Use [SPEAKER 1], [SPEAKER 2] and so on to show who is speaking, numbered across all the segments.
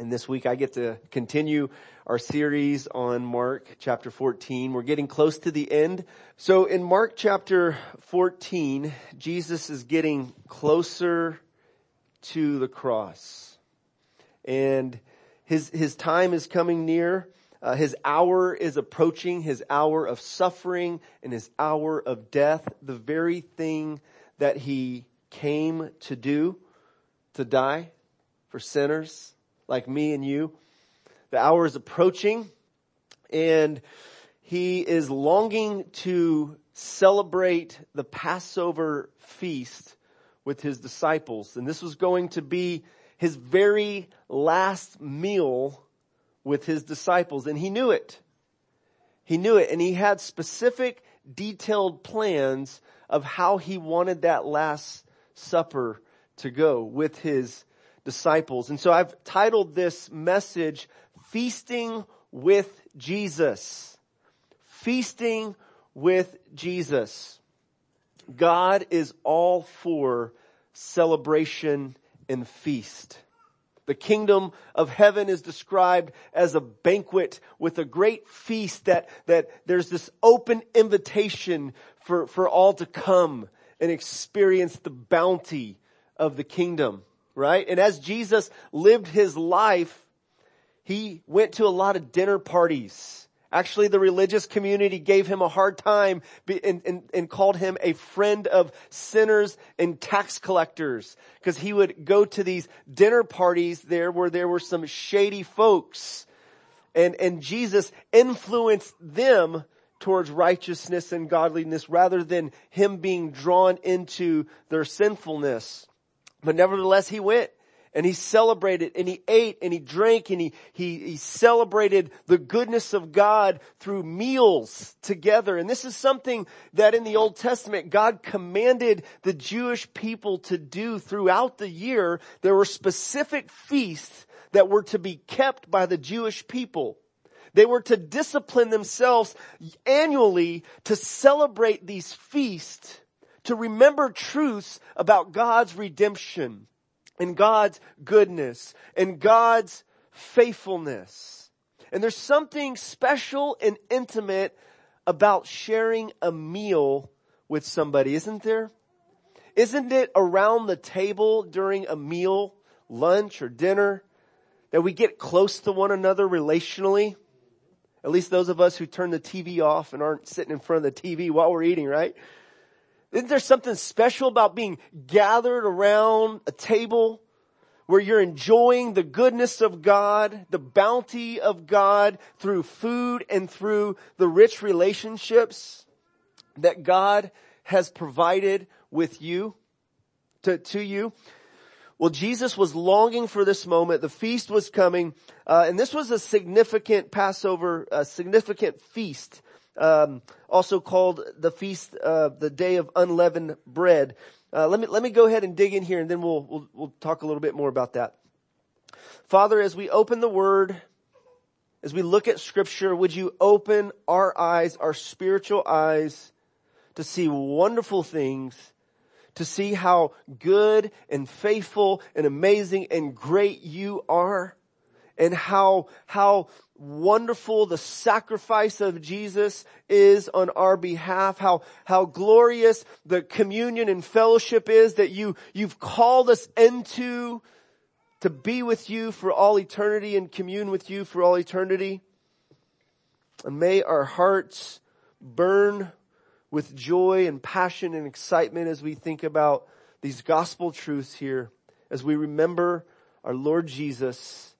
[SPEAKER 1] And this week I get to continue our series on Mark chapter 14. We're getting close to the end. So in Mark chapter 14, Jesus is getting closer to the cross. And his, his time is coming near. Uh, his hour is approaching, his hour of suffering and his hour of death, the very thing that he came to do, to die for sinners like me and you. The hour is approaching and he is longing to celebrate the Passover feast with his disciples. And this was going to be his very last meal with his disciples. And he knew it. He knew it. And he had specific detailed plans of how he wanted that last supper to go with his disciples. And so I've titled this message, Feasting with Jesus. Feasting with Jesus. God is all for celebration and feast. The kingdom of heaven is described as a banquet with a great feast that, that there's this open invitation for, for all to come and experience the bounty of the kingdom right? And as Jesus lived his life, he went to a lot of dinner parties. Actually, the religious community gave him a hard time and, and, and called him a friend of sinners and tax collectors because he would go to these dinner parties there where there were some shady folks and, and Jesus influenced them towards righteousness and godliness rather than him being drawn into their sinfulness. But nevertheless, he went and he celebrated and he ate and he drank and he, he, he celebrated the goodness of God through meals together. And this is something that in the Old Testament, God commanded the Jewish people to do throughout the year. There were specific feasts that were to be kept by the Jewish people. They were to discipline themselves annually to celebrate these feasts to remember truths about God's redemption and God's goodness and God's faithfulness. And there's something special and intimate about sharing a meal with somebody, isn't there? Isn't it around the table during a meal, lunch or dinner, that we get close to one another relationally? At least those of us who turn the TV off and aren't sitting in front of the TV while we're eating, right? Isn't there something special about being gathered around a table where you're enjoying the goodness of God, the bounty of God through food and through the rich relationships that God has provided with you, to, to you? Well, Jesus was longing for this moment. The feast was coming, uh, and this was a significant Passover, a significant feast um, also called the feast, uh, the day of unleavened bread. Uh, let me let me go ahead and dig in here, and then we'll, we'll we'll talk a little bit more about that. Father, as we open the Word, as we look at Scripture, would you open our eyes, our spiritual eyes, to see wonderful things, to see how good and faithful and amazing and great you are, and how how wonderful the sacrifice of Jesus is on our behalf, how, how glorious the communion and fellowship is that you, you've called us into to be with you for all eternity and commune with you for all eternity. And may our hearts burn with joy and passion and excitement as we think about these gospel truths here, as we remember our Lord Jesus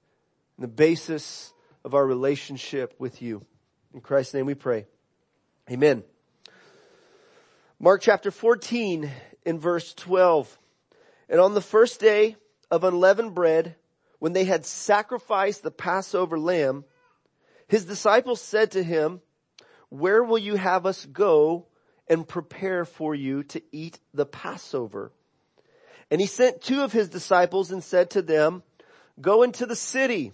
[SPEAKER 1] and the basis of our relationship with you. In Christ's name we pray. Amen. Mark chapter 14 in verse 12. And on the first day of unleavened bread, when they had sacrificed the Passover lamb, his disciples said to him, where will you have us go and prepare for you to eat the Passover? And he sent two of his disciples and said to them, go into the city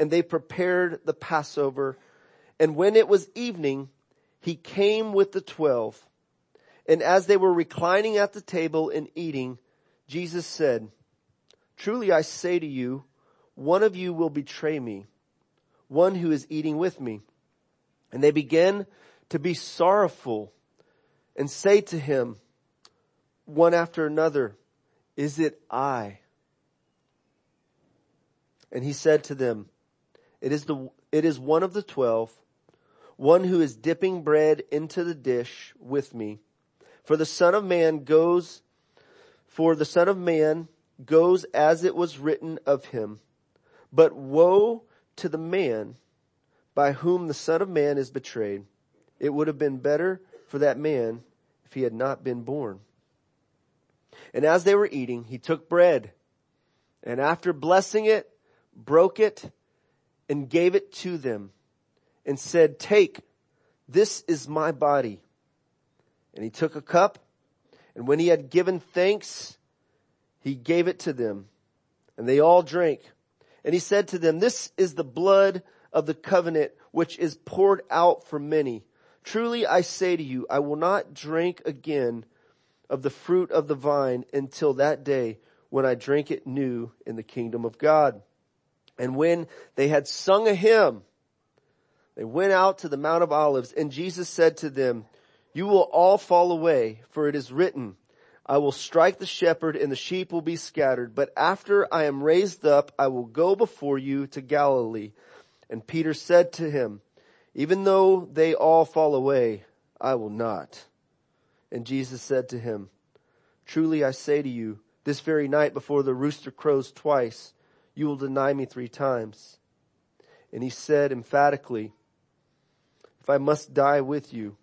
[SPEAKER 1] And they prepared the Passover. And when it was evening, he came with the twelve. And as they were reclining at the table and eating, Jesus said, truly I say to you, one of you will betray me, one who is eating with me. And they began to be sorrowful and say to him, one after another, is it I? And he said to them, it is the, it is one of the twelve, one who is dipping bread into the dish with me. For the son of man goes, for the son of man goes as it was written of him. But woe to the man by whom the son of man is betrayed. It would have been better for that man if he had not been born. And as they were eating, he took bread and after blessing it, broke it and gave it to them and said, take, this is my body. And he took a cup and when he had given thanks, he gave it to them and they all drank. And he said to them, this is the blood of the covenant which is poured out for many. Truly I say to you, I will not drink again of the fruit of the vine until that day when I drink it new in the kingdom of God. And when they had sung a hymn, they went out to the Mount of Olives and Jesus said to them, you will all fall away for it is written, I will strike the shepherd and the sheep will be scattered, but after I am raised up, I will go before you to Galilee. And Peter said to him, even though they all fall away, I will not. And Jesus said to him, truly I say to you, this very night before the rooster crows twice, you will deny me three times. And he said emphatically, if I must die with you,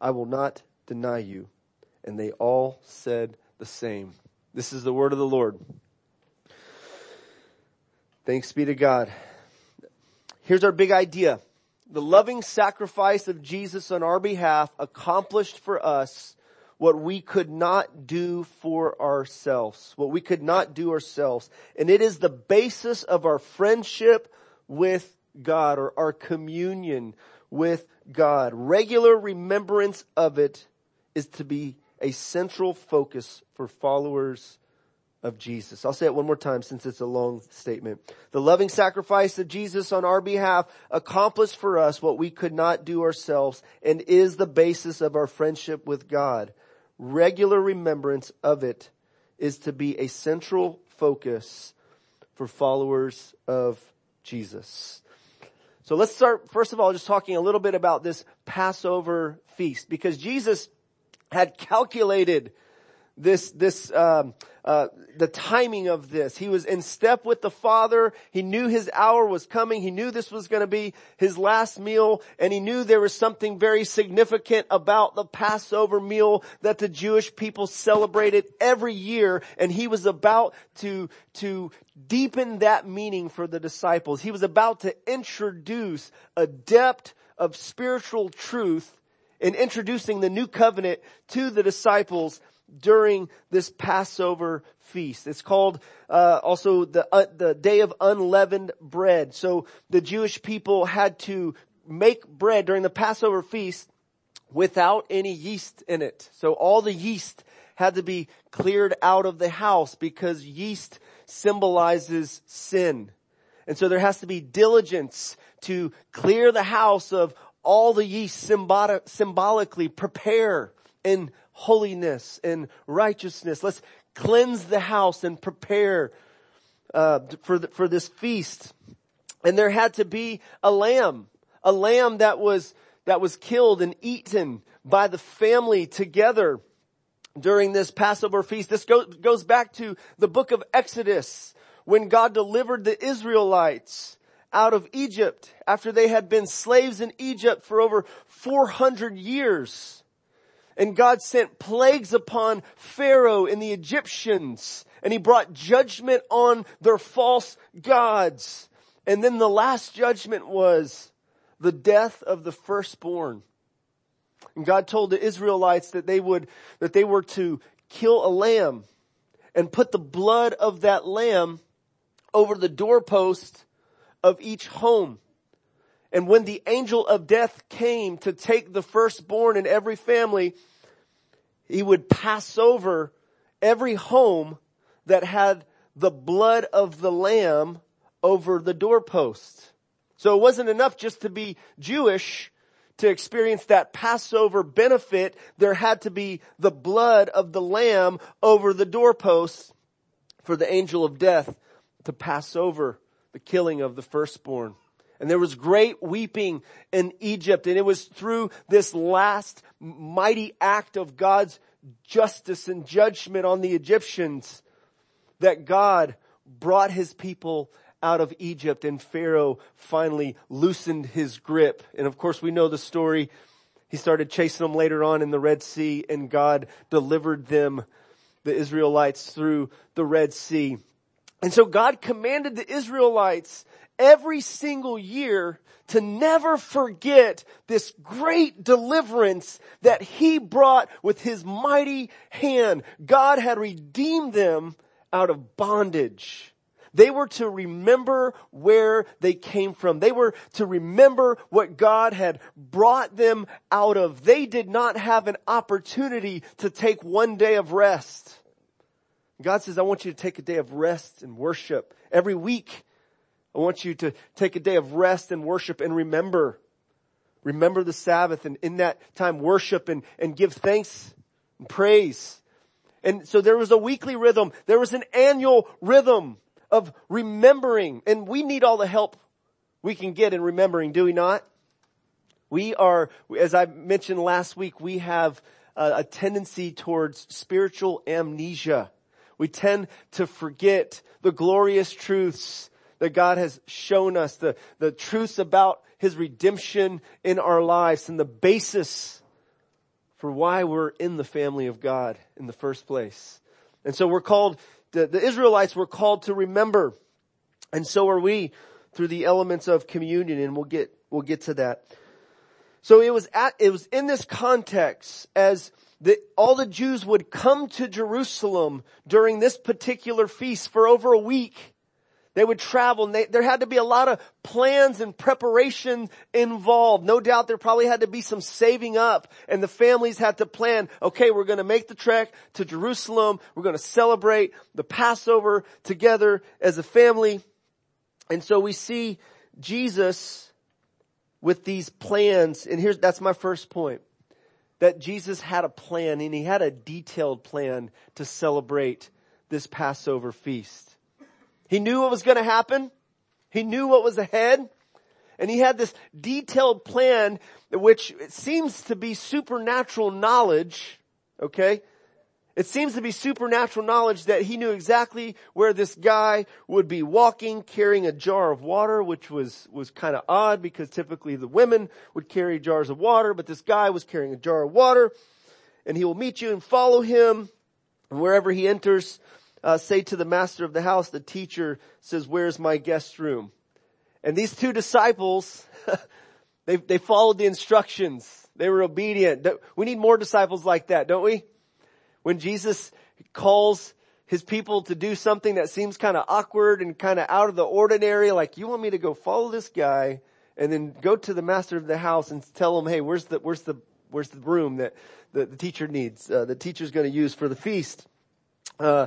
[SPEAKER 1] I will not deny you and they all said the same. This is the word of the Lord. Thanks be to God. Here's our big idea. The loving sacrifice of Jesus on our behalf accomplished for us what we could not do for ourselves, what we could not do ourselves. And it is the basis of our friendship with God or our communion with God. Regular remembrance of it is to be a central focus for followers of Jesus. I'll say it one more time since it's a long statement. The loving sacrifice of Jesus on our behalf accomplished for us what we could not do ourselves and is the basis of our friendship with God. Regular remembrance of it is to be a central focus for followers of Jesus. So let's start first of all just talking a little bit about this Passover feast because Jesus had calculated this, this, um, uh, the timing of this. He was in step with the Father. He knew his hour was coming. He knew this was going to be his last meal, and he knew there was something very significant about the Passover meal that the Jewish people celebrated every year, and he was about to to deepen that meaning for the disciples. He was about to introduce a depth of spiritual truth in introducing the new covenant to the disciples during this Passover feast. It's called uh, also the uh, the day of unleavened bread. So the Jewish people had to make bread during the Passover feast without any yeast in it. So all the yeast had to be cleared out of the house because yeast symbolizes sin. And so there has to be diligence to clear the house of all the yeast symbolic, symbolically prepare in holiness and righteousness. Let's cleanse the house and prepare uh, for the, for this feast. And there had to be a lamb, a lamb that was that was killed and eaten by the family together during this Passover feast. This go, goes back to the book of Exodus when God delivered the Israelites out of Egypt after they had been slaves in Egypt for over 400 years. And God sent plagues upon Pharaoh and the Egyptians and he brought judgment on their false gods. And then the last judgment was the death of the firstborn. And God told the Israelites that they would, that they were to kill a lamb and put the blood of that lamb over the doorpost of each home. And when the angel of death came to take the firstborn in every family, he would pass over every home that had the blood of the lamb over the doorpost. So it wasn't enough just to be Jewish to experience that Passover benefit. There had to be the blood of the lamb over the doorpost for the angel of death to pass over the killing of the firstborn. And there was great weeping in Egypt. And it was through this last mighty act of God's justice and judgment on the Egyptians that God brought his people out of Egypt and Pharaoh finally loosened his grip. And of course we know the story. He started chasing them later on in the Red Sea and God delivered them, the Israelites, through the Red Sea. And so God commanded the Israelites every single year to never forget this great deliverance that he brought with his mighty hand. God had redeemed them out of bondage. They were to remember where they came from. They were to remember what God had brought them out of. They did not have an opportunity to take one day of rest. God says, I want you to take a day of rest and worship every week. I want you to take a day of rest and worship and remember. Remember the Sabbath and in that time worship and, and give thanks and praise. And so there was a weekly rhythm. There was an annual rhythm of remembering. And we need all the help we can get in remembering, do we not? We are, as I mentioned last week, we have a, a tendency towards spiritual amnesia. We tend to forget the glorious truths that God has shown us, the, the truths about His redemption in our lives and the basis for why we're in the family of God in the first place. And so we're called, the, the Israelites were called to remember. And so are we through the elements of communion and we'll get, we'll get to that. So it was at, it was in this context as the, all the Jews would come to Jerusalem during this particular feast for over a week they would travel and they, there had to be a lot of plans and preparation involved. No doubt there probably had to be some saving up and the families had to plan, okay, we're going to make the trek to Jerusalem. We're going to celebrate the Passover together as a family. And so we see Jesus with these plans. And here's, that's my first point. That Jesus had a plan and he had a detailed plan to celebrate this Passover feast. He knew what was going to happen. He knew what was ahead. And he had this detailed plan, which seems to be supernatural knowledge. Okay. It seems to be supernatural knowledge that he knew exactly where this guy would be walking, carrying a jar of water, which was, was kind of odd because typically the women would carry jars of water, but this guy was carrying a jar of water and he will meet you and follow him wherever he enters uh, say to the master of the house, the teacher says, where's my guest room? And these two disciples, they, they followed the instructions. They were obedient. We need more disciples like that, don't we? When Jesus calls his people to do something that seems kind of awkward and kind of out of the ordinary, like you want me to go follow this guy and then go to the master of the house and tell him, hey, where's the, where's the, where's the room that the, the teacher needs, uh, the teacher's going to use for the feast. Uh,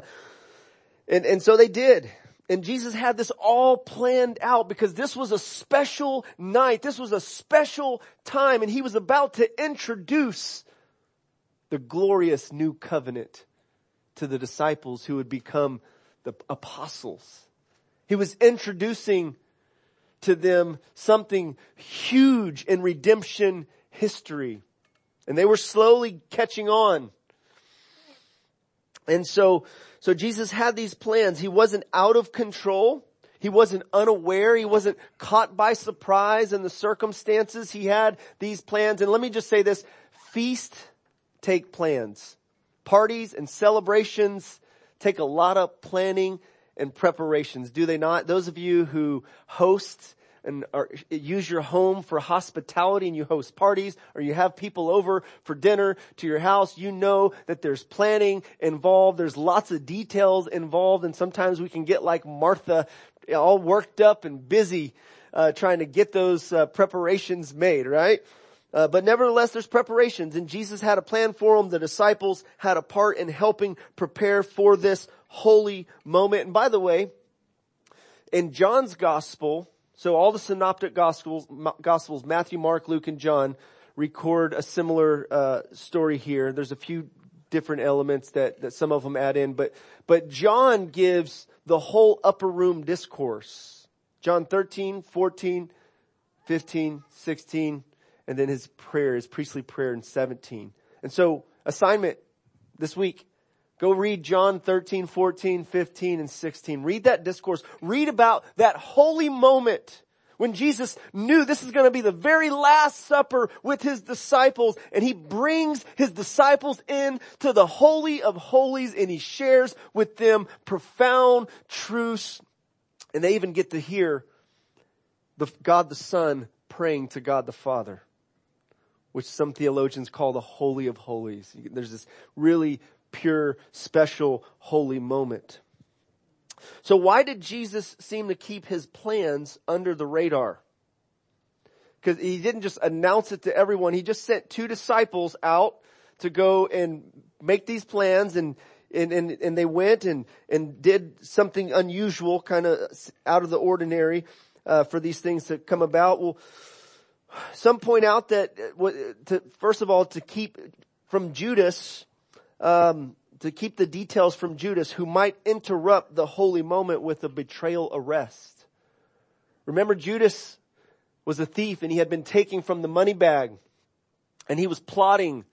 [SPEAKER 1] and, and so they did. And Jesus had this all planned out because this was a special night. This was a special time and he was about to introduce the glorious new covenant to the disciples who would become the apostles. He was introducing to them something huge in redemption history. And they were slowly catching on. And so so Jesus had these plans. He wasn't out of control. He wasn't unaware. He wasn't caught by surprise in the circumstances. He had these plans. And let me just say this, feast take plans. Parties and celebrations take a lot of planning and preparations, do they not? Those of you who host and use your home for hospitality and you host parties or you have people over for dinner to your house, you know that there's planning involved. There's lots of details involved and sometimes we can get like Martha all worked up and busy uh, trying to get those uh, preparations made, right? Uh, but nevertheless, there's preparations and Jesus had a plan for them. The disciples had a part in helping prepare for this holy moment. And by the way, in John's gospel, so all the synoptic gospels, gospels, Matthew, Mark, Luke, and John record a similar, uh, story here. There's a few different elements that, that some of them add in, but, but John gives the whole upper room discourse. John 13, 14, 15, 16, and then his prayer, his priestly prayer in 17. And so assignment this week, Go read John 13, 14, 15, and 16. Read that discourse. Read about that holy moment when Jesus knew this is going to be the very last supper with his disciples and he brings his disciples in to the holy of holies and he shares with them profound truths and they even get to hear the God the Son praying to God the Father which some theologians call the Holy of Holies. There's this really pure, special, holy moment. So why did Jesus seem to keep his plans under the radar? Because he didn't just announce it to everyone. He just sent two disciples out to go and make these plans and and, and, and they went and, and did something unusual, kind of out of the ordinary, uh, for these things to come about. Well, some point out that, uh, to, first of all, to keep from Judas um, to keep the details from Judas, who might interrupt the holy moment with a betrayal arrest. Remember, Judas was a thief, and he had been taking from the money bag, and he was plotting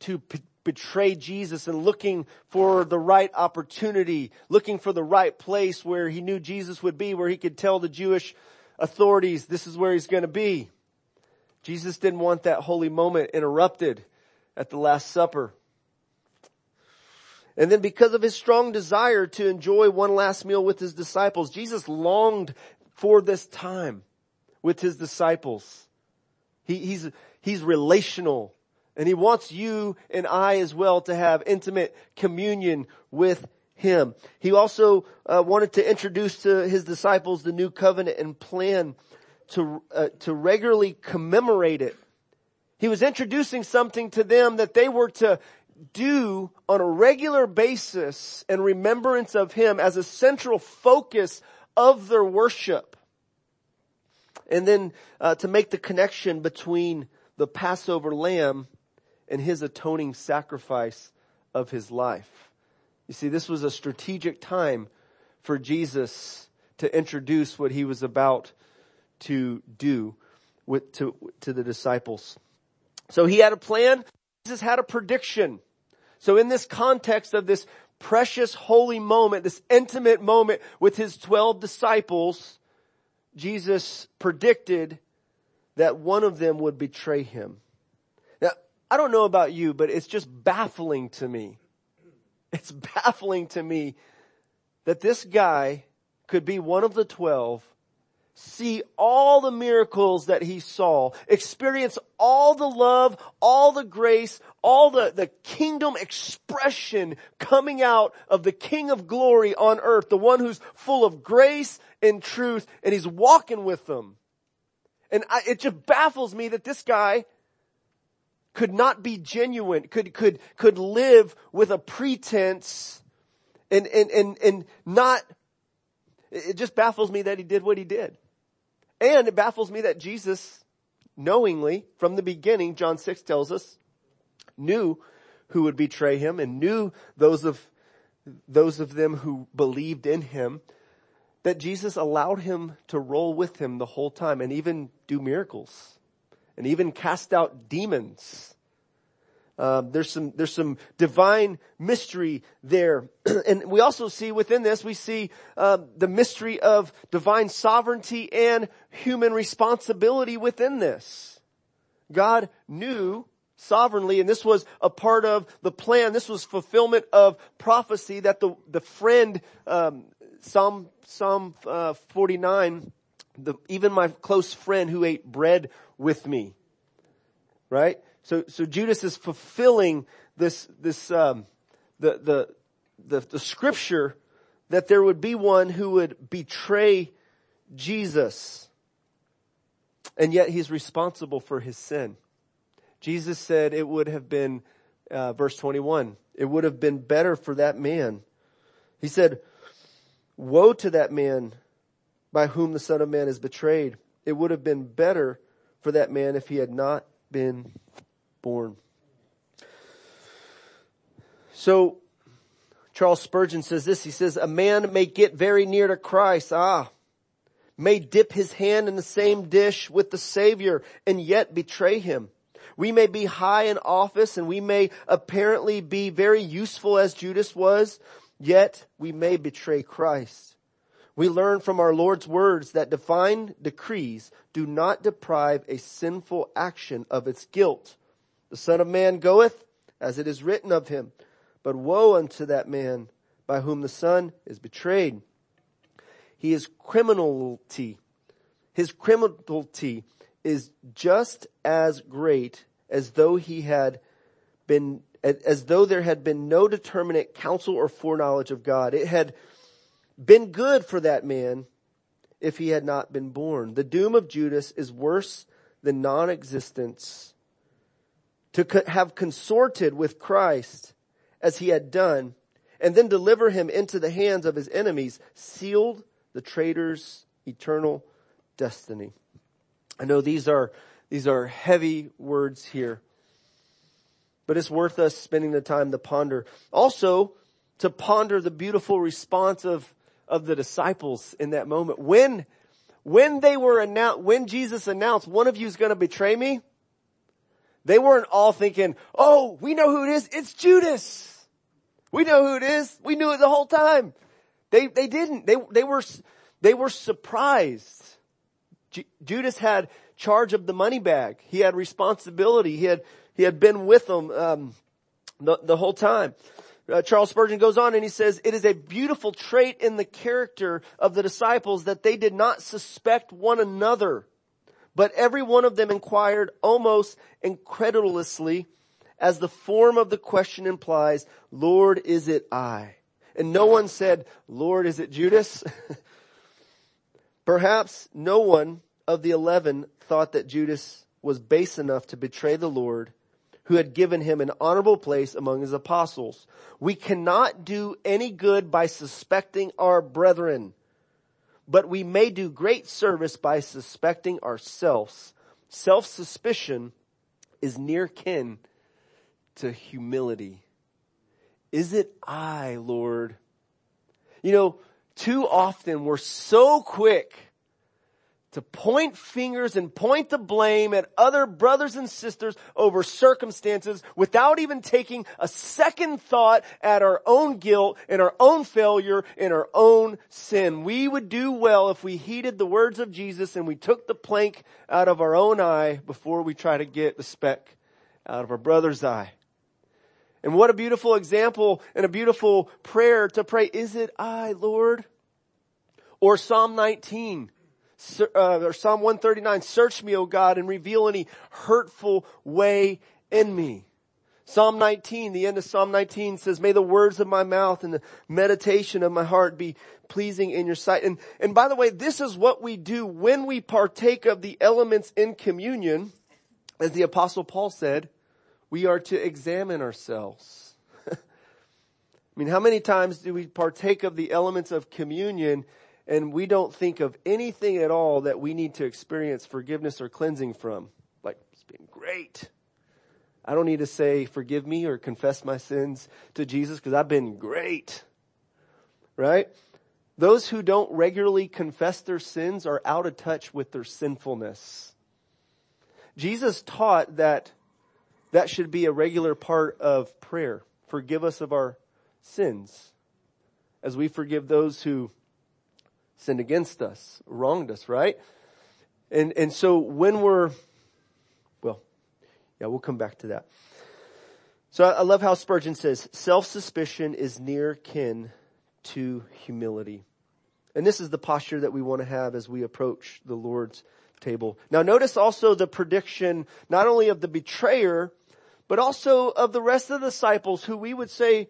[SPEAKER 1] to p- betray Jesus and looking for the right opportunity, looking for the right place where he knew Jesus would be, where he could tell the Jewish authorities this is where he's going to be. Jesus didn't want that holy moment interrupted at the Last Supper. And then because of his strong desire to enjoy one last meal with his disciples, Jesus longed for this time with his disciples. He, he's, he's relational and he wants you and I as well to have intimate communion with him. He also uh, wanted to introduce to his disciples the new covenant and plan to, uh, to regularly commemorate it. He was introducing something to them that they were to do on a regular basis in remembrance of Him as a central focus of their worship. And then uh, to make the connection between the Passover lamb and His atoning sacrifice of His life. You see, this was a strategic time for Jesus to introduce what He was about to do with, to, to the disciples. So He had a plan. Jesus had a prediction. So in this context of this precious holy moment, this intimate moment with his 12 disciples, Jesus predicted that one of them would betray him. Now, I don't know about you, but it's just baffling to me. It's baffling to me that this guy could be one of the 12 see all the miracles that he saw, experience all the love, all the grace, all the, the kingdom expression coming out of the King of glory on earth, the one who's full of grace and truth, and he's walking with them. And I, it just baffles me that this guy could not be genuine, could, could, could live with a pretense and, and, and, and not, it just baffles me that he did what he did. And it baffles me that Jesus knowingly from the beginning, John 6 tells us, knew who would betray him and knew those of, those of them who believed in him, that Jesus allowed him to roll with him the whole time and even do miracles and even cast out demons. Um, there's some there's some divine mystery there, and we also see within this we see uh, the mystery of divine sovereignty and human responsibility within this. God knew sovereignly and this was a part of the plan. This was fulfillment of prophecy that the, the friend, um, Psalm, Psalm uh, 49, the, even my close friend who ate bread with me, right? So, so Judas is fulfilling this, this, um, the, the, the, the scripture that there would be one who would betray Jesus. And yet he's responsible for his sin. Jesus said it would have been, uh, verse 21, it would have been better for that man. He said, woe to that man by whom the son of man is betrayed. It would have been better for that man if he had not been born. So, Charles Spurgeon says this, he says, a man may get very near to Christ, ah, may dip his hand in the same dish with the Savior and yet betray him. We may be high in office and we may apparently be very useful as Judas was, yet we may betray Christ. We learn from our Lord's words that divine decrees do not deprive a sinful action of its guilt. The Son of Man goeth as it is written of him, but woe unto that man by whom the Son is betrayed. He is criminality. His criminality is just as great as though he had been, as though there had been no determinate counsel or foreknowledge of God. It had been good for that man if he had not been born. The doom of Judas is worse than non-existence. To co- have consorted with Christ as he had done and then deliver him into the hands of his enemies sealed the traitor's eternal destiny. I know these are, these are heavy words here, but it's worth us spending the time to ponder. Also, to ponder the beautiful response of, of the disciples in that moment. When, when they were announced, when Jesus announced, one of you is going to betray me, they weren't all thinking, oh, we know who it is. It's Judas. We know who it is. We knew it the whole time. They, they didn't. They, they were, they were surprised. J- Judas had charge of the money bag. He had responsibility. He had, he had been with them, um, the, the whole time. Uh, Charles Spurgeon goes on and he says, it is a beautiful trait in the character of the disciples that they did not suspect one another, but every one of them inquired almost incredulously as the form of the question implies, Lord, is it I? And no one said, Lord, is it Judas? Perhaps no one of the eleven thought that Judas was base enough to betray the Lord who had given him an honorable place among his apostles. We cannot do any good by suspecting our brethren, but we may do great service by suspecting ourselves. Self-suspicion is near kin to humility. Is it I, Lord? You know, too often we're so quick to point fingers and point the blame at other brothers and sisters over circumstances without even taking a second thought at our own guilt and our own failure and our own sin. We would do well if we heeded the words of Jesus and we took the plank out of our own eye before we try to get the speck out of our brother's eye. And what a beautiful example and a beautiful prayer to pray. Is it I, Lord? Or Psalm 19, uh, or Psalm 139, search me, O God, and reveal any hurtful way in me. Psalm 19, the end of Psalm 19 says, may the words of my mouth and the meditation of my heart be pleasing in your sight. And, and by the way, this is what we do when we partake of the elements in communion, as the apostle Paul said, we are to examine ourselves. I mean, how many times do we partake of the elements of communion and we don't think of anything at all that we need to experience forgiveness or cleansing from? Like, it's been great. I don't need to say forgive me or confess my sins to Jesus because I've been great. Right? Those who don't regularly confess their sins are out of touch with their sinfulness. Jesus taught that that should be a regular part of prayer. Forgive us of our sins as we forgive those who sinned against us, wronged us, right? And, and so when we're, well, Yeah, we'll come back to that. So I love how Spurgeon says, self-suspicion is near kin to humility. And this is the posture that we want to have as we approach the Lord's table. Now notice also the prediction not only of the betrayer, but also of the rest of the disciples who we would say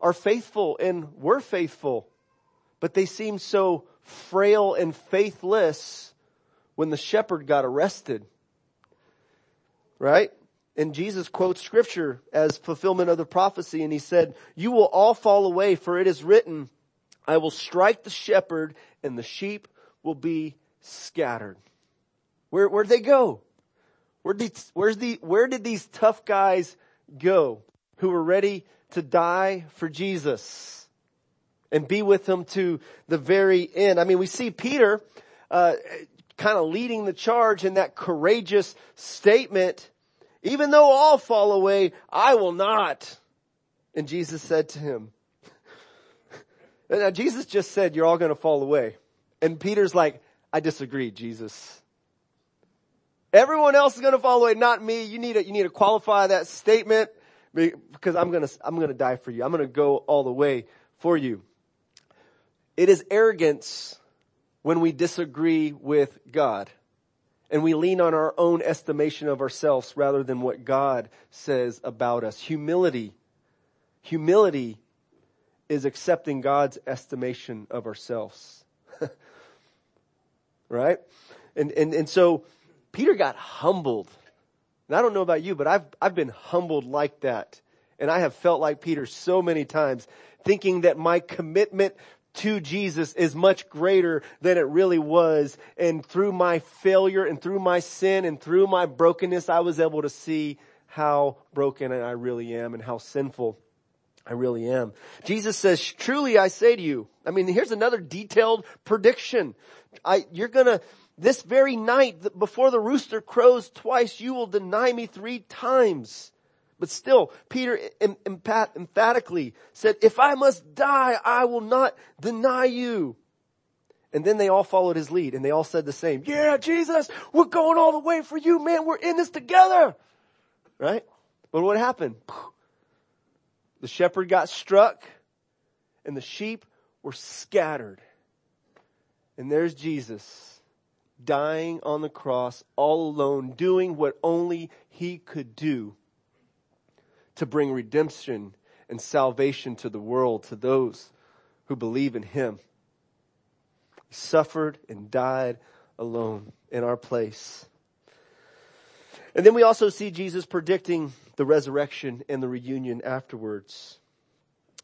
[SPEAKER 1] are faithful and were faithful, but they seem so frail and faithless when the shepherd got arrested. Right? And Jesus quotes scripture as fulfillment of the prophecy and he said, you will all fall away for it is written, I will strike the shepherd and the sheep will be scattered. Where, where'd they go? Where did, where's the, where did these tough guys go who were ready to die for Jesus and be with him to the very end? I mean, we see Peter, uh, kind of leading the charge in that courageous statement, even though all fall away, I will not. And Jesus said to him, now Jesus just said, you're all going to fall away. And Peter's like, I disagree, Jesus. Everyone else is going to fall away, not me. You need to, you need to qualify that statement because I'm going to, I'm going to die for you. I'm going to go all the way for you. It is arrogance when we disagree with God and we lean on our own estimation of ourselves rather than what God says about us. Humility, humility is accepting God's estimation of ourselves. right? And, and, and so Peter got humbled. And I don't know about you, but I've, I've been humbled like that. And I have felt like Peter so many times thinking that my commitment to Jesus is much greater than it really was. And through my failure and through my sin and through my brokenness, I was able to see how broken I really am and how sinful I really am. Jesus says, truly I say to you, I mean, here's another detailed prediction. I, you're gonna, this very night before the rooster crows twice, you will deny me three times. But still, Peter emphatically said, if I must die, I will not deny you. And then they all followed his lead and they all said the same. Yeah, Jesus, we're going all the way for you, man. We're in this together. Right? But what happened? The shepherd got struck and the sheep were scattered. And there's Jesus dying on the cross all alone, doing what only he could do to bring redemption and salvation to the world, to those who believe in him. He suffered and died alone in our place. And then we also see Jesus predicting the resurrection and the reunion afterwards.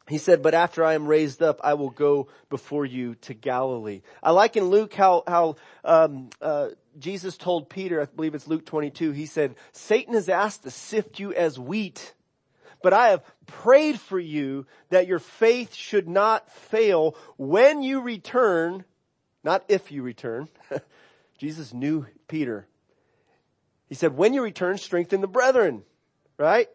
[SPEAKER 1] He said, but after I am raised up, I will go before you to Galilee. I like in Luke how, how, um, uh, Jesus told Peter, I believe it's Luke 22, he said, Satan has asked to sift you as wheat, but I have prayed for you that your faith should not fail when you return, not if you return. Jesus knew Peter. He said, when you return, strengthen the brethren, right?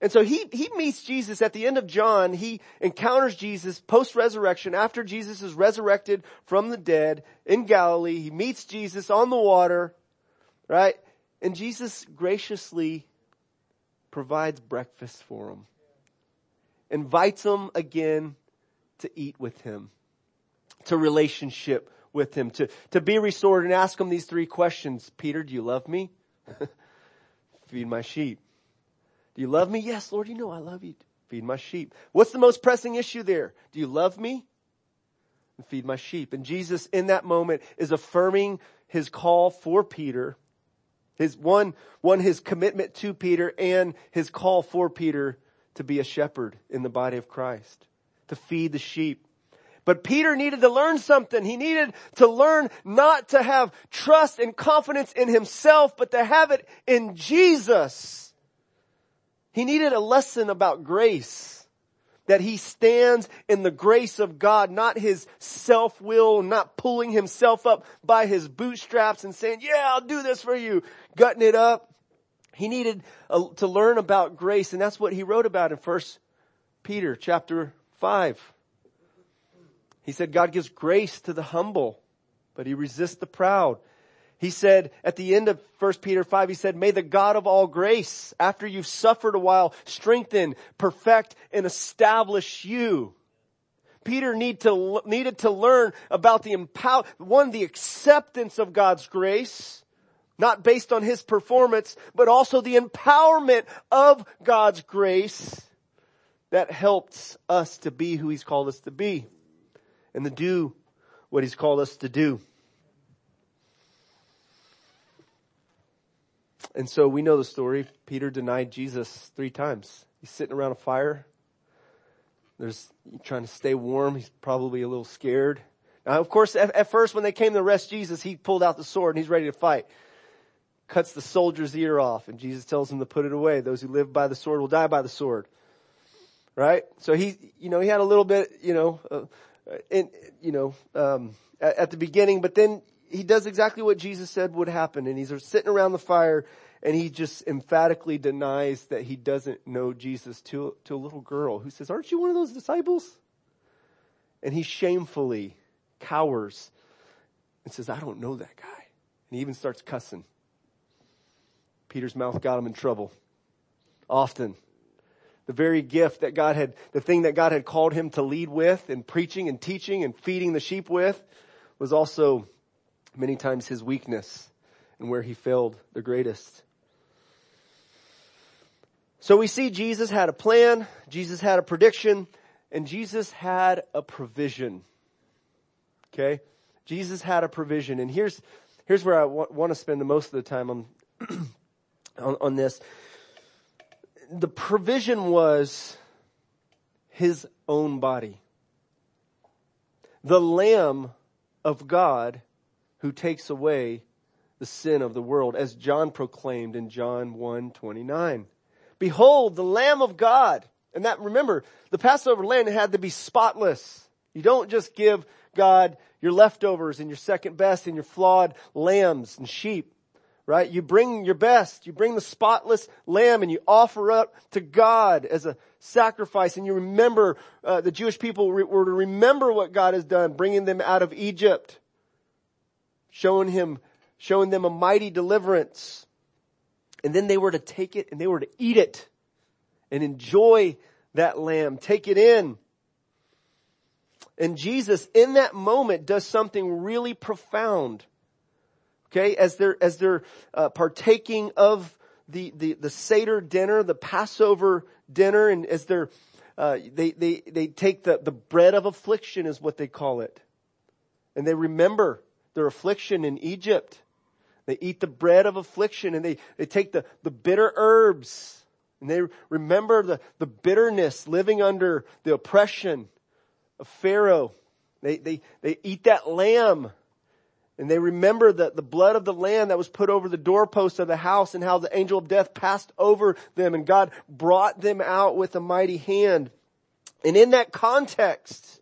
[SPEAKER 1] And so he, he meets Jesus at the end of John. He encounters Jesus post-resurrection after Jesus is resurrected from the dead in Galilee. He meets Jesus on the water, right? And Jesus graciously provides breakfast for him. Invites him again to eat with him, to relationship with him, to, to be restored and ask him these three questions. Peter, do you love me? Feed my sheep. Do you love me? Yes, Lord, you know I love you. Feed my sheep. What's the most pressing issue there? Do you love me? And feed my sheep. And Jesus in that moment is affirming his call for Peter, his one, one, his commitment to Peter and his call for Peter to be a shepherd in the body of Christ, to feed the sheep. But Peter needed to learn something. He needed to learn not to have trust and confidence in himself, but to have it in Jesus. He needed a lesson about grace. That he stands in the grace of God, not his self-will, not pulling himself up by his bootstraps and saying, yeah, I'll do this for you, gutting it up. He needed uh, to learn about grace and that's what he wrote about in first Peter chapter five. He said God gives grace to the humble, but he resists the proud. He said at the end of 1 Peter 5, he said, may the God of all grace, after you've suffered a while, strengthen, perfect, and establish you. Peter need to, needed to learn about the empower, one, the acceptance of God's grace, not based on his performance, but also the empowerment of God's grace that helps us to be who he's called us to be and to do what he's called us to do. And so we know the story. Peter denied Jesus three times. He's sitting around a fire. There's trying to stay warm. He's probably a little scared. Now, of course, at, at, first when they came to arrest Jesus, he pulled out the sword and he's ready to fight. Cuts the soldier's ear off and Jesus tells him to put it away. Those who live by the sword will die by the sword. Right? So he, you know, he had a little bit, you know, uh, in, you know, um, at, at the beginning, but then he does exactly what Jesus said would happen and he's sitting around the fire and he just emphatically denies that he doesn't know Jesus to, to a little girl who says, aren't you one of those disciples? And he shamefully cowers and says, I don't know that guy. And he even starts cussing. Peter's mouth got him in trouble. Often. The very gift that God had, the thing that God had called him to lead with and preaching and teaching and feeding the sheep with was also many times his weakness and where he failed the greatest. So we see Jesus had a plan, Jesus had a prediction, and Jesus had a provision. Okay? Jesus had a provision. And here's, here's where I w- want to spend the most of the time on, on, on this. The provision was his own body. The Lamb of God who takes away the sin of the world, as John proclaimed in John 1 29. Behold, the Lamb of God. And that, remember, the Passover lamb had to be spotless. You don't just give God your leftovers and your second best and your flawed lambs and sheep, right? You bring your best. You bring the spotless lamb and you offer up to God as a sacrifice and you remember, uh, the Jewish people were to remember what God has done, bringing them out of Egypt showing him, showing them a mighty deliverance. And then they were to take it and they were to eat it and enjoy that lamb, take it in. And Jesus in that moment does something really profound. Okay, as they're, as they're uh, partaking of the, the, the Seder dinner, the Passover dinner, and as they're, uh, they, they, they take the, the bread of affliction is what they call it. And they remember their affliction in Egypt. They eat the bread of affliction and they, they take the, the bitter herbs and they remember the, the bitterness living under the oppression of Pharaoh. They, they, they eat that lamb and they remember the, the blood of the lamb that was put over the doorpost of the house and how the angel of death passed over them and God brought them out with a mighty hand. And in that context,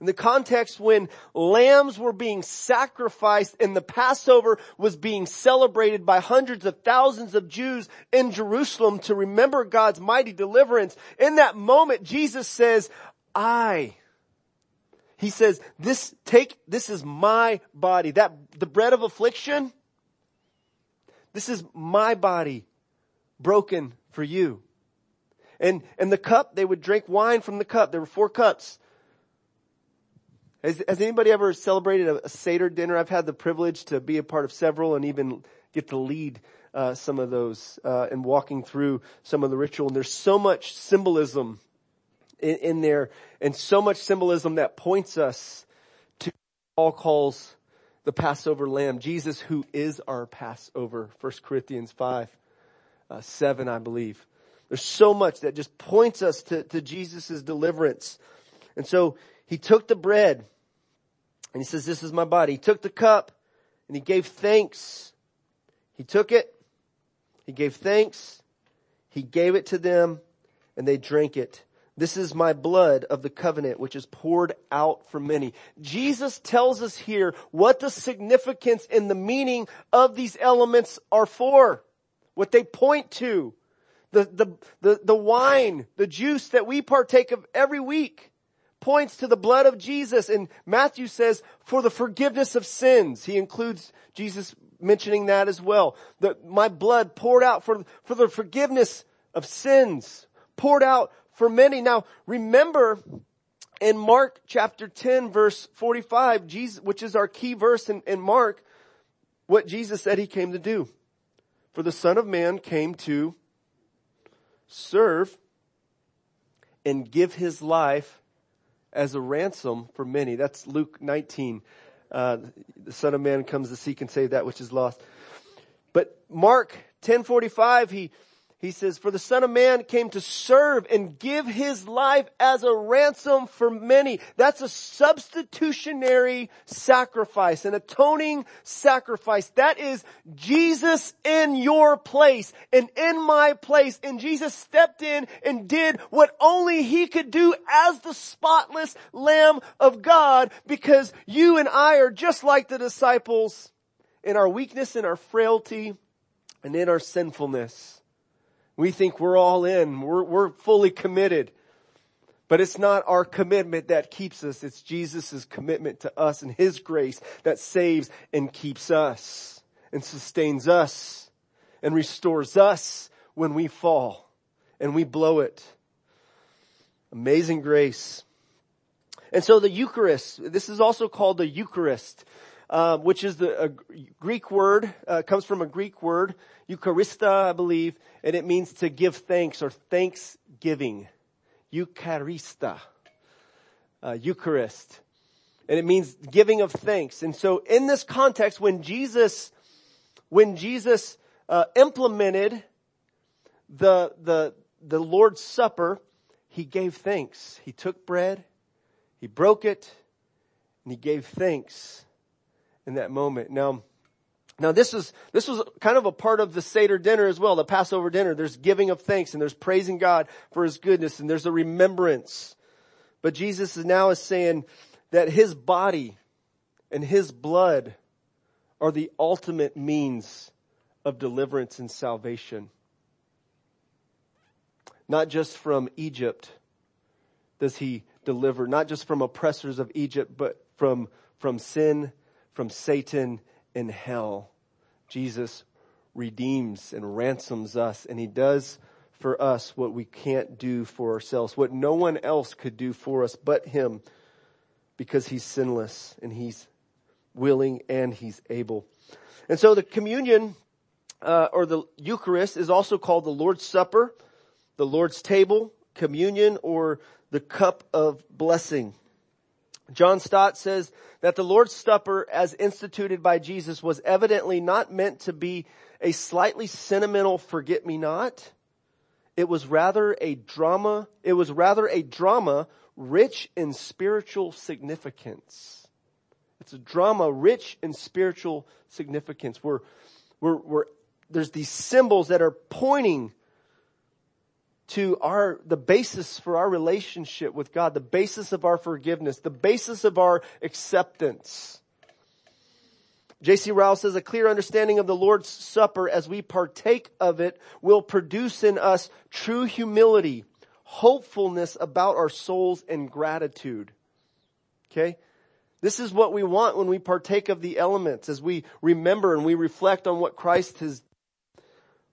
[SPEAKER 1] in the context when lambs were being sacrificed and the Passover was being celebrated by hundreds of thousands of Jews in Jerusalem to remember God's mighty deliverance, in that moment Jesus says, I, he says, this, take, this is my body. That, the bread of affliction, this is my body broken for you. And, and the cup, they would drink wine from the cup. There were four cups. Has, has anybody ever celebrated a, a, Seder dinner? I've had the privilege to be a part of several and even get to lead uh, some of those uh, and walking through some of the ritual. And there's so much symbolism in, in there and so much symbolism that points us to Paul calls the Passover lamb, Jesus who is our Passover, 1 Corinthians 5, uh, 7, I believe. There's so much that just points us to, to Jesus' deliverance. And so he took the bread and he says, this is my body. He took the cup and he gave thanks. He took it. He gave thanks. He gave it to them and they drank it. This is my blood of the covenant, which is poured out for many. Jesus tells us here what the significance and the meaning of these elements are for. What they point to. The, the, the, the wine, the juice that we partake of every week points to the blood of Jesus and Matthew says for the forgiveness of sins. He includes Jesus mentioning that as well. That my blood poured out for, for the forgiveness of sins, poured out for many. Now remember in Mark chapter 10 verse 45, Jesus, which is our key verse in, in Mark, what Jesus said he came to do. For the son of man came to serve and give his life as a ransom for many. That's Luke 19. Uh, the son of man comes to seek and save that which is lost. But Mark 1045, he, he says, for the son of man came to serve and give his life as a ransom for many. That's a substitutionary sacrifice, an atoning sacrifice. That is Jesus in your place and in my place. And Jesus stepped in and did what only he could do as the spotless lamb of God because you and I are just like the disciples in our weakness, in our frailty, and in our sinfulness. We think we're all in. We're, we're fully committed. But it's not our commitment that keeps us. It's Jesus' commitment to us and His grace that saves and keeps us and sustains us and restores us when we fall and we blow it. Amazing grace. And so the Eucharist, this is also called the Eucharist, uh, which is the Greek word, uh, comes from a Greek word, Eucharista, I believe, and it means to give thanks or thanksgiving. Eucharista. Uh, Eucharist. And it means giving of thanks. And so in this context, when Jesus, when Jesus, uh, implemented the, the, the Lord's Supper, he gave thanks. He took bread, he broke it, and he gave thanks in that moment. Now, now this is, this was kind of a part of the Seder dinner as well, the Passover dinner. There's giving of thanks and there's praising God for His goodness and there's a remembrance. But Jesus is now is saying that His body and His blood are the ultimate means of deliverance and salvation. Not just from Egypt does He deliver, not just from oppressors of Egypt, but from, from sin, from Satan, and hell. Jesus redeems and ransoms us and he does for us what we can't do for ourselves, what no one else could do for us but him because he's sinless and he's willing and he's able. And so the communion, uh, or the Eucharist is also called the Lord's Supper, the Lord's table, communion, or the cup of blessing. John Stott says that the Lord's Supper as instituted by Jesus was evidently not meant to be a slightly sentimental forget-me-not. It was rather a drama, it was rather a drama rich in spiritual significance. It's a drama rich in spiritual significance. We're, we're, we're, there's these symbols that are pointing to our, the basis for our relationship with God, the basis of our forgiveness, the basis of our acceptance. J.C. Ryle says a clear understanding of the Lord's Supper as we partake of it will produce in us true humility, hopefulness about our souls and gratitude. Okay? This is what we want when we partake of the elements as we remember and we reflect on what Christ has.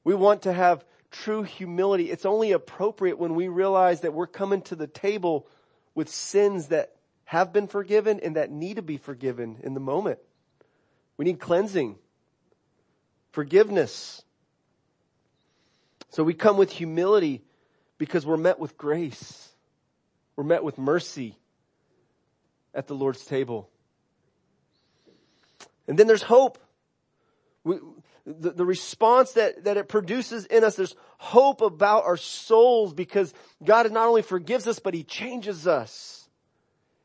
[SPEAKER 1] We want to have true humility. It's only appropriate when we realize that we're coming to the table with sins that have been forgiven and that need to be forgiven in the moment. We need cleansing, forgiveness. So we come with humility because we're met with grace. We're met with mercy at the Lord's table. And then there's hope. We, the, the response that, that it produces in us, there's hope about our souls because God not only forgives us, but He changes us.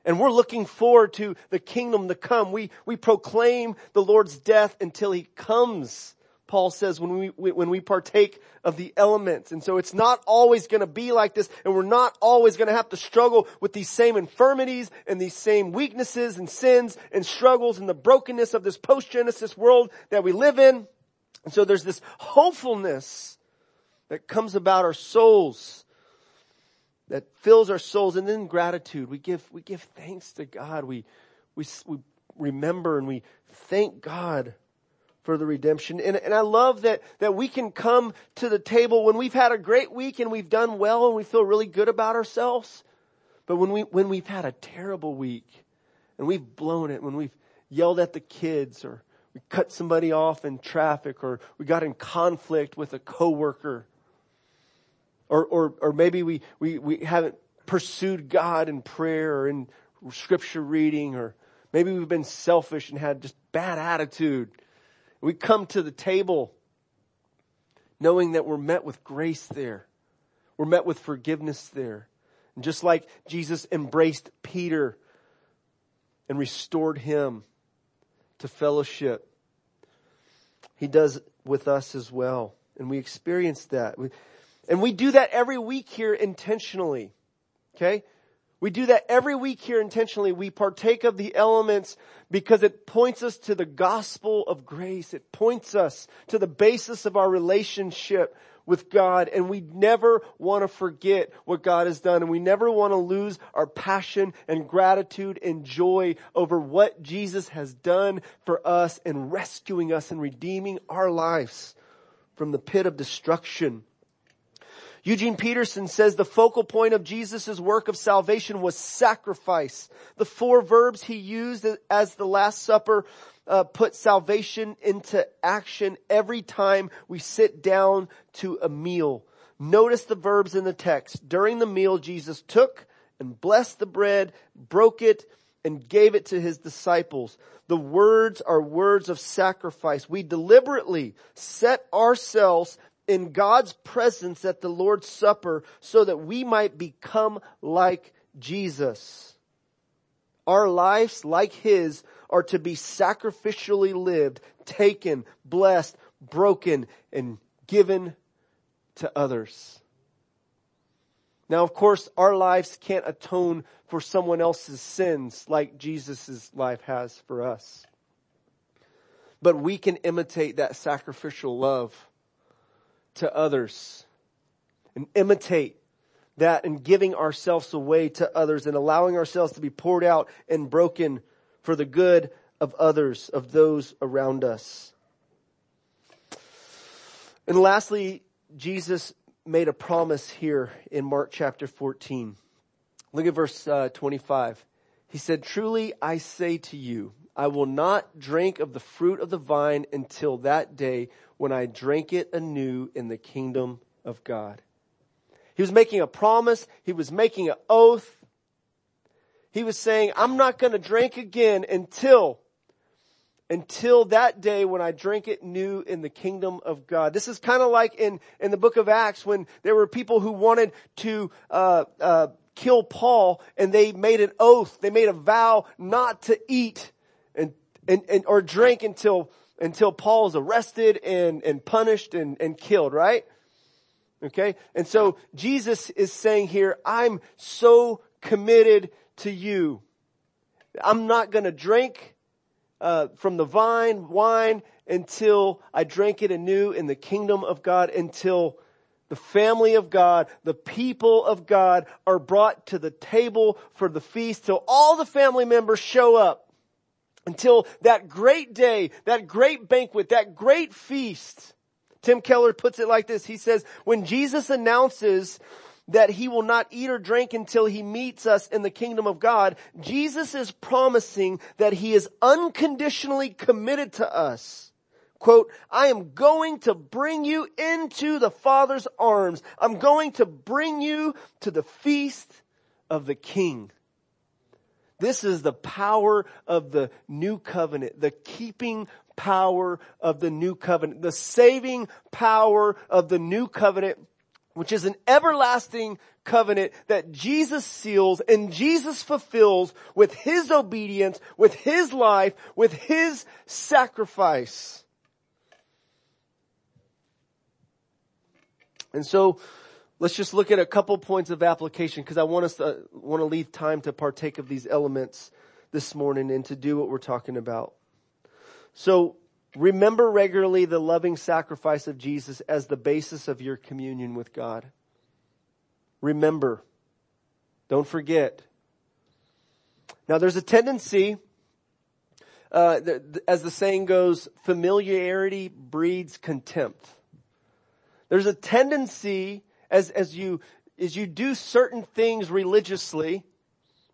[SPEAKER 1] And we're looking forward to the kingdom to come. We, we proclaim the Lord's death until He comes. Paul says when we, when we partake of the elements. And so it's not always going to be like this and we're not always going to have to struggle with these same infirmities and these same weaknesses and sins and struggles and the brokenness of this post-Genesis world that we live in. And so there's this hopefulness that comes about our souls that fills our souls and then gratitude. We give, we give thanks to God. We, we, we remember and we thank God for the redemption. And, and I love that, that we can come to the table when we've had a great week and we've done well and we feel really good about ourselves. But when we, when we've had a terrible week and we've blown it, when we've yelled at the kids or we cut somebody off in traffic or we got in conflict with a coworker or, or, or maybe we, we, we haven't pursued God in prayer or in scripture reading or maybe we've been selfish and had just bad attitude we come to the table knowing that we're met with grace there. We're met with forgiveness there. And just like Jesus embraced Peter and restored him to fellowship, he does with us as well. And we experience that. And we do that every week here intentionally. Okay? We do that every week here intentionally. We partake of the elements because it points us to the gospel of grace. It points us to the basis of our relationship with God and we never want to forget what God has done and we never want to lose our passion and gratitude and joy over what Jesus has done for us and rescuing us and redeeming our lives from the pit of destruction. Eugene Peterson says the focal point of Jesus' work of salvation was sacrifice. The four verbs he used as the Last Supper uh, put salvation into action every time we sit down to a meal. Notice the verbs in the text. During the meal, Jesus took and blessed the bread, broke it, and gave it to his disciples. The words are words of sacrifice. We deliberately set ourselves in God's presence at the Lord's Supper so that we might become like Jesus. Our lives, like His, are to be sacrificially lived, taken, blessed, broken, and given to others. Now, of course, our lives can't atone for someone else's sins like Jesus' life has for us. But we can imitate that sacrificial love to others and imitate that and giving ourselves away to others and allowing ourselves to be poured out and broken for the good of others, of those around us. And lastly, Jesus made a promise here in Mark chapter 14. Look at verse uh, 25. He said, truly I say to you, I will not drink of the fruit of the vine until that day when I drink it anew in the kingdom of God. He was making a promise. He was making an oath. He was saying, I'm not going to drink again until, until that day when I drink it new in the kingdom of God. This is kind of like in, in the book of Acts when there were people who wanted to, uh, uh, kill Paul and they made an oath. They made a vow not to eat and, and or drink until until Paul is arrested and, and punished and, and killed, right? Okay? And so Jesus is saying here, I'm so committed to you. I'm not gonna drink uh, from the vine, wine, until I drink it anew in the kingdom of God, until the family of God, the people of God are brought to the table for the feast, till all the family members show up until that great day, that great banquet, that great feast. Tim Keller puts it like this. He says, when Jesus announces that he will not eat or drink until he meets us in the kingdom of God, Jesus is promising that he is unconditionally committed to us. Quote, I am going to bring you into the Father's arms. I'm going to bring you to the feast of the King. This is the power of the new covenant, the keeping power of the new covenant, the saving power of the new covenant, which is an everlasting covenant that Jesus seals and Jesus fulfills with His obedience, with His life, with His sacrifice. And so Let's just look at a couple points of application because I want us to want to leave time to partake of these elements this morning and to do what we're talking about. So remember regularly the loving sacrifice of Jesus as the basis of your communion with God. Remember. Don't forget. Now there's a tendency uh, as the saying goes, familiarity breeds contempt. There's a tendency as, as you, as you do certain things religiously,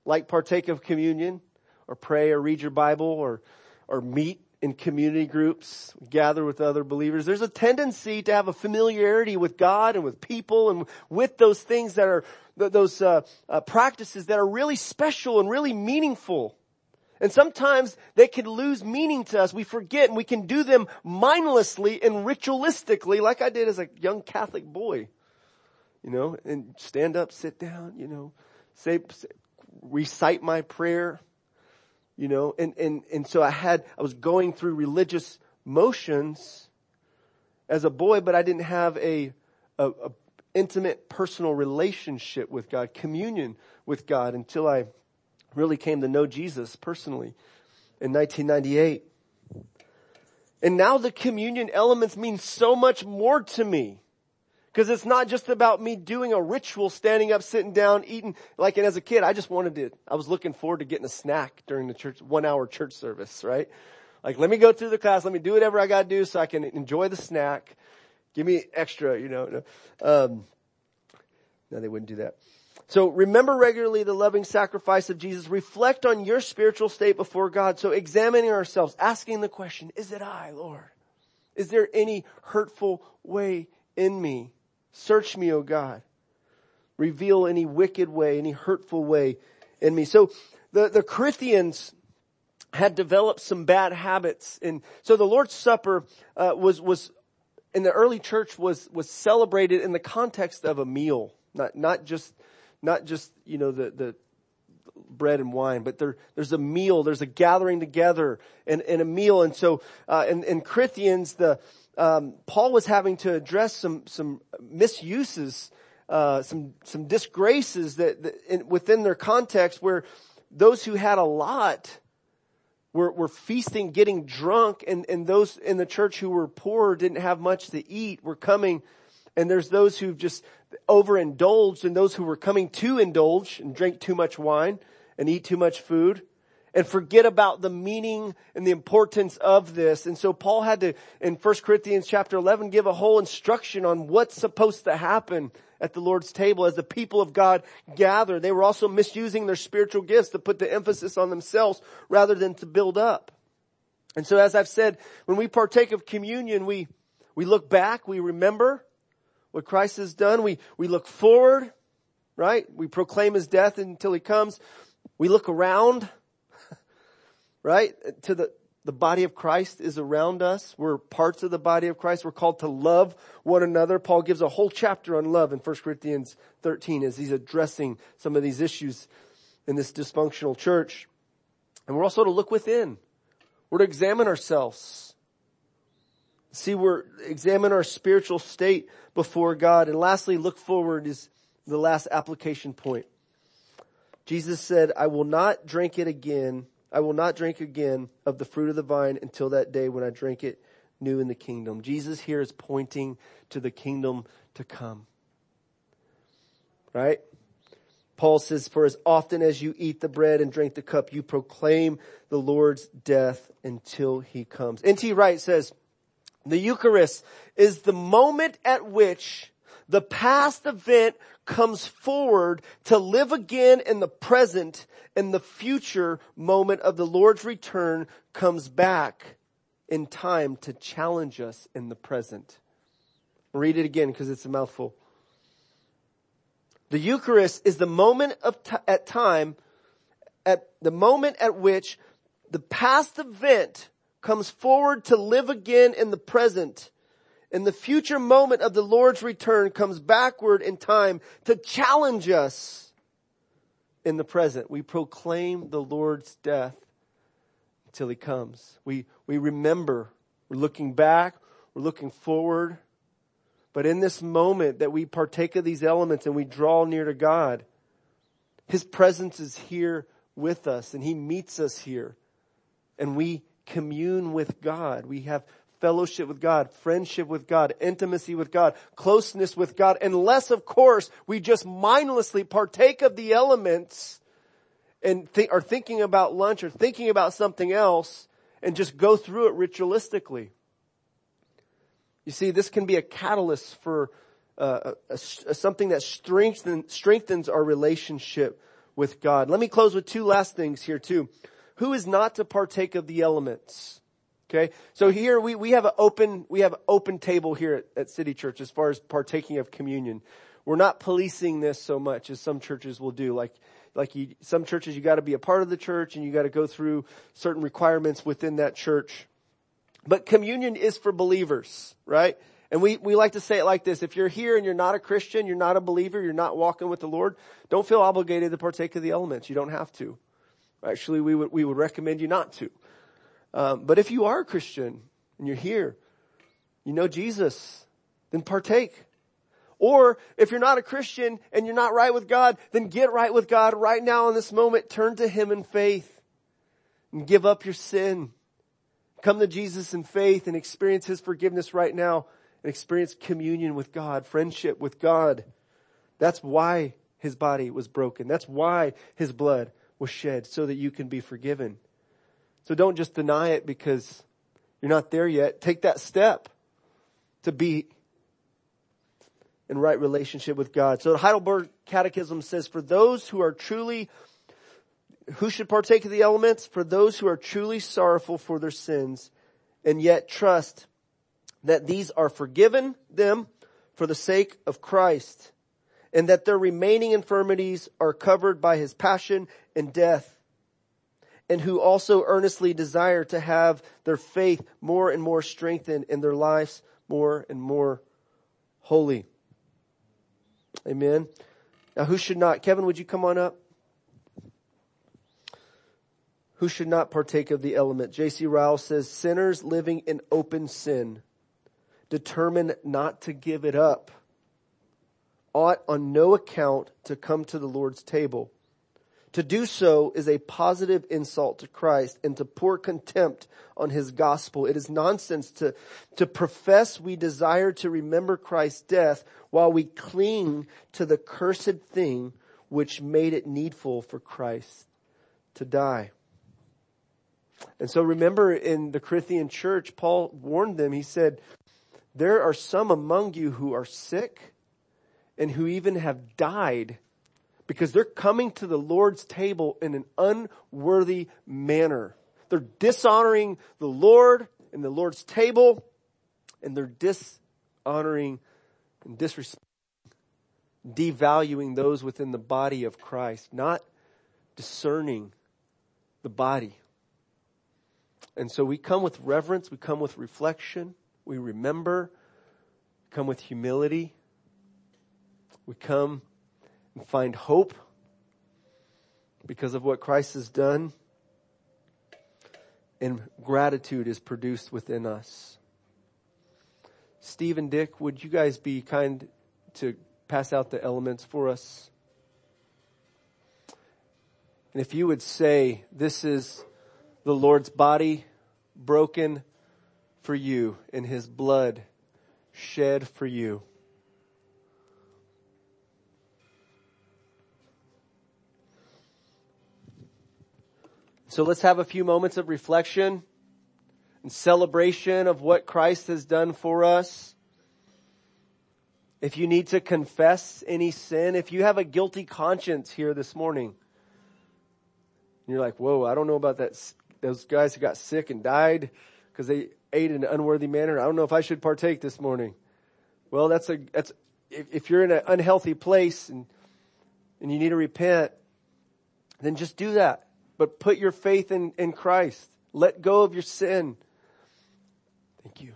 [SPEAKER 1] like partake of communion, or pray, or read your Bible, or, or meet in community groups, gather with other believers. There's a tendency to have a familiarity with God and with people and with those things that are, those uh, uh, practices that are really special and really meaningful. And sometimes they can lose meaning to us. We forget and we can do them mindlessly and ritualistically like I did as a young Catholic boy. You know, and stand up, sit down, you know, say, say recite my prayer you know, and, and, and so I had, I was going through religious motions as a boy, but I didn't have a, a, a intimate personal relationship with God, communion with God until I really came to know Jesus personally in 1998. And now the communion elements mean so much more to me. Cause it's not just about me doing a ritual, standing up, sitting down, eating. Like, and as a kid, I just wanted to, I was looking forward to getting a snack during the church, one hour church service, right? Like, let me go through the class, let me do whatever I gotta do so I can enjoy the snack. Give me extra, you know. Um, no, they wouldn't do that. So remember regularly the loving sacrifice of Jesus. Reflect on your spiritual state before God. So examining ourselves, asking the question, is it I, Lord? Is there any hurtful way in me? Search me, O God. Reveal any wicked way, any hurtful way in me. So the, the Corinthians had developed some bad habits. And so the Lord's Supper uh, was, was, in the early church was, was celebrated in the context of a meal. Not, not just, not just, you know, the, the, bread and wine, but there, there's a meal, there's a gathering together and, and a meal. And so, uh, in, in Corinthians, the, um, Paul was having to address some some misuses, uh, some some disgraces that, that in, within their context, where those who had a lot were were feasting, getting drunk, and and those in the church who were poor didn't have much to eat were coming, and there's those who've just overindulged, and those who were coming to indulge and drink too much wine and eat too much food and forget about the meaning and the importance of this. And so Paul had to, in 1 Corinthians chapter 11, give a whole instruction on what's supposed to happen at the Lord's table as the people of God gather. They were also misusing their spiritual gifts to put the emphasis on themselves rather than to build up. And so as I've said, when we partake of communion, we, we look back, we remember what Christ has done, we, we look forward, right? We proclaim his death until he comes. We look around, right? To the, the body of Christ is around us. We're parts of the body of Christ. We're called to love one another. Paul gives a whole chapter on love in 1 Corinthians 13 as he's addressing some of these issues in this dysfunctional church. And we're also to look within. We're to examine ourselves. See, we're examine our spiritual state before God. And lastly, look forward is the last application point. Jesus said, I will not drink it again I will not drink again of the fruit of the vine until that day when I drink it new in the kingdom. Jesus here is pointing to the kingdom to come. Right? Paul says, for as often as you eat the bread and drink the cup, you proclaim the Lord's death until he comes. N.T. Wright says, the Eucharist is the moment at which the past event comes forward to live again in the present and the future moment of the Lord's return comes back in time to challenge us in the present. read it again because it's a mouthful. The Eucharist is the moment of t- at time, at the moment at which the past event comes forward to live again in the present and the future moment of the Lord's return comes backward in time to challenge us in the present. We proclaim the Lord's death until he comes. We, we remember. We're looking back. We're looking forward. But in this moment that we partake of these elements and we draw near to God, his presence is here with us and he meets us here and we commune with God. We have fellowship with God, friendship with God, intimacy with God, closeness with God, unless of course we just mindlessly partake of the elements and th- are thinking about lunch or thinking about something else and just go through it ritualistically. You see, this can be a catalyst for uh, a, a, something that strengthens, strengthens our relationship with God. Let me close with two last things here too. Who is not to partake of the elements? Okay. So here we, we have an open, we have an open table here at, at City Church as far as partaking of communion. We're not policing this so much as some churches will do. Like, like you, some churches you gotta be a part of the church and you gotta go through certain requirements within that church. But communion is for believers, right? And we, we like to say it like this. If you're here and you're not a Christian, you're not a believer, you're not walking with the Lord, don't feel obligated to partake of the elements. You don't have to. Actually, we would, we would recommend you not to. Um, but if you are a Christian and you're here, you know Jesus, then partake. Or if you're not a Christian and you're not right with God, then get right with God right now in this moment. Turn to Him in faith and give up your sin. Come to Jesus in faith and experience His forgiveness right now and experience communion with God, friendship with God. That's why His body was broken. That's why His blood was shed so that you can be forgiven. So don't just deny it because you're not there yet. Take that step to be in right relationship with God. So the Heidelberg Catechism says, for those who are truly who should partake of the elements? For those who are truly sorrowful for their sins and yet trust that these are forgiven them for the sake of Christ and that their remaining infirmities are covered by his passion and death and who also earnestly desire to have their faith more and more strengthened and their lives more and more holy. Amen. Now who should not? Kevin, would you come on up? who should not partake of the element. J.C. Ryle says, sinners living in open sin, determined not to give it up, ought on no account to come to the Lord's table. To do so is a positive insult to Christ and to pour contempt on his gospel. It is nonsense to, to profess we desire to remember Christ's death while we cling to the cursed thing which made it needful for Christ to die. And so remember in the Corinthian church, Paul warned them, he said, there are some among you who are sick and who even have died because they're coming to the Lord's table in an unworthy manner. They're dishonoring the Lord and the Lord's table and they're dishonoring and disrespecting, devaluing those within the body of Christ, not discerning the body. And so we come with reverence, we come with reflection, we remember, come with humility, we come and find hope because of what Christ has done, and gratitude is produced within us. Steve and Dick, would you guys be kind to pass out the elements for us? And if you would say, this is the Lord's body broken for you and his blood shed for you. So let's have a few moments of reflection and celebration of what Christ has done for us. If you need to confess any sin, if you have a guilty conscience here this morning, you're like, whoa, I don't know about that those guys who got sick and died because they ate in an unworthy manner. I don't know if I should partake this morning. Well, that's a, that's, if, if you're in an unhealthy place and, and you need to repent, then just do that. But put your faith in, in Christ. Let go of your sin. Thank you.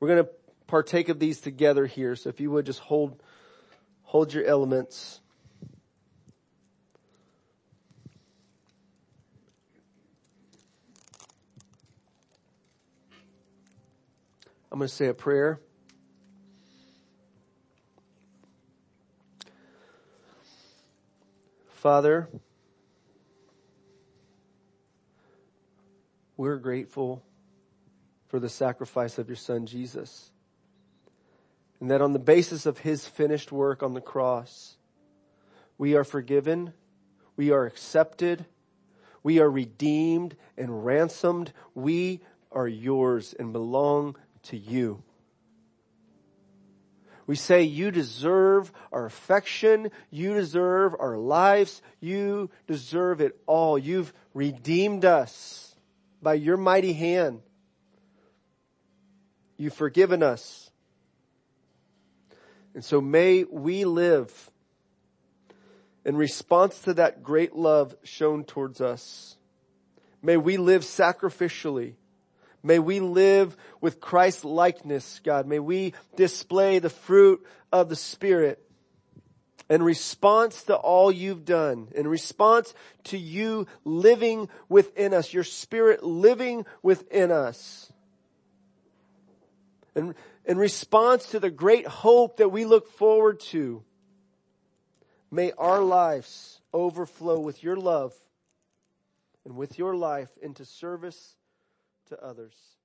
[SPEAKER 1] We're going to partake of these together here. So if you would just hold, hold your elements. I'm going to say a prayer. Father, we're grateful for the sacrifice of your son Jesus. And that on the basis of his finished work on the cross, we are forgiven, We are accepted. We are redeemed and ransomed. We are yours and belong to you. We say you deserve our affection. You deserve our lives. You deserve it all. You've redeemed us by your mighty hand. You've forgiven us. And so may we live in response to that great love shown towards us. May we live sacrificially May we live with Christ likeness, God. May we display the fruit of the Spirit in response to all you've done, in response to you living within us, your Spirit living within us. And in response to the great hope that we look forward to, may our lives overflow with your love and with your life into service to others.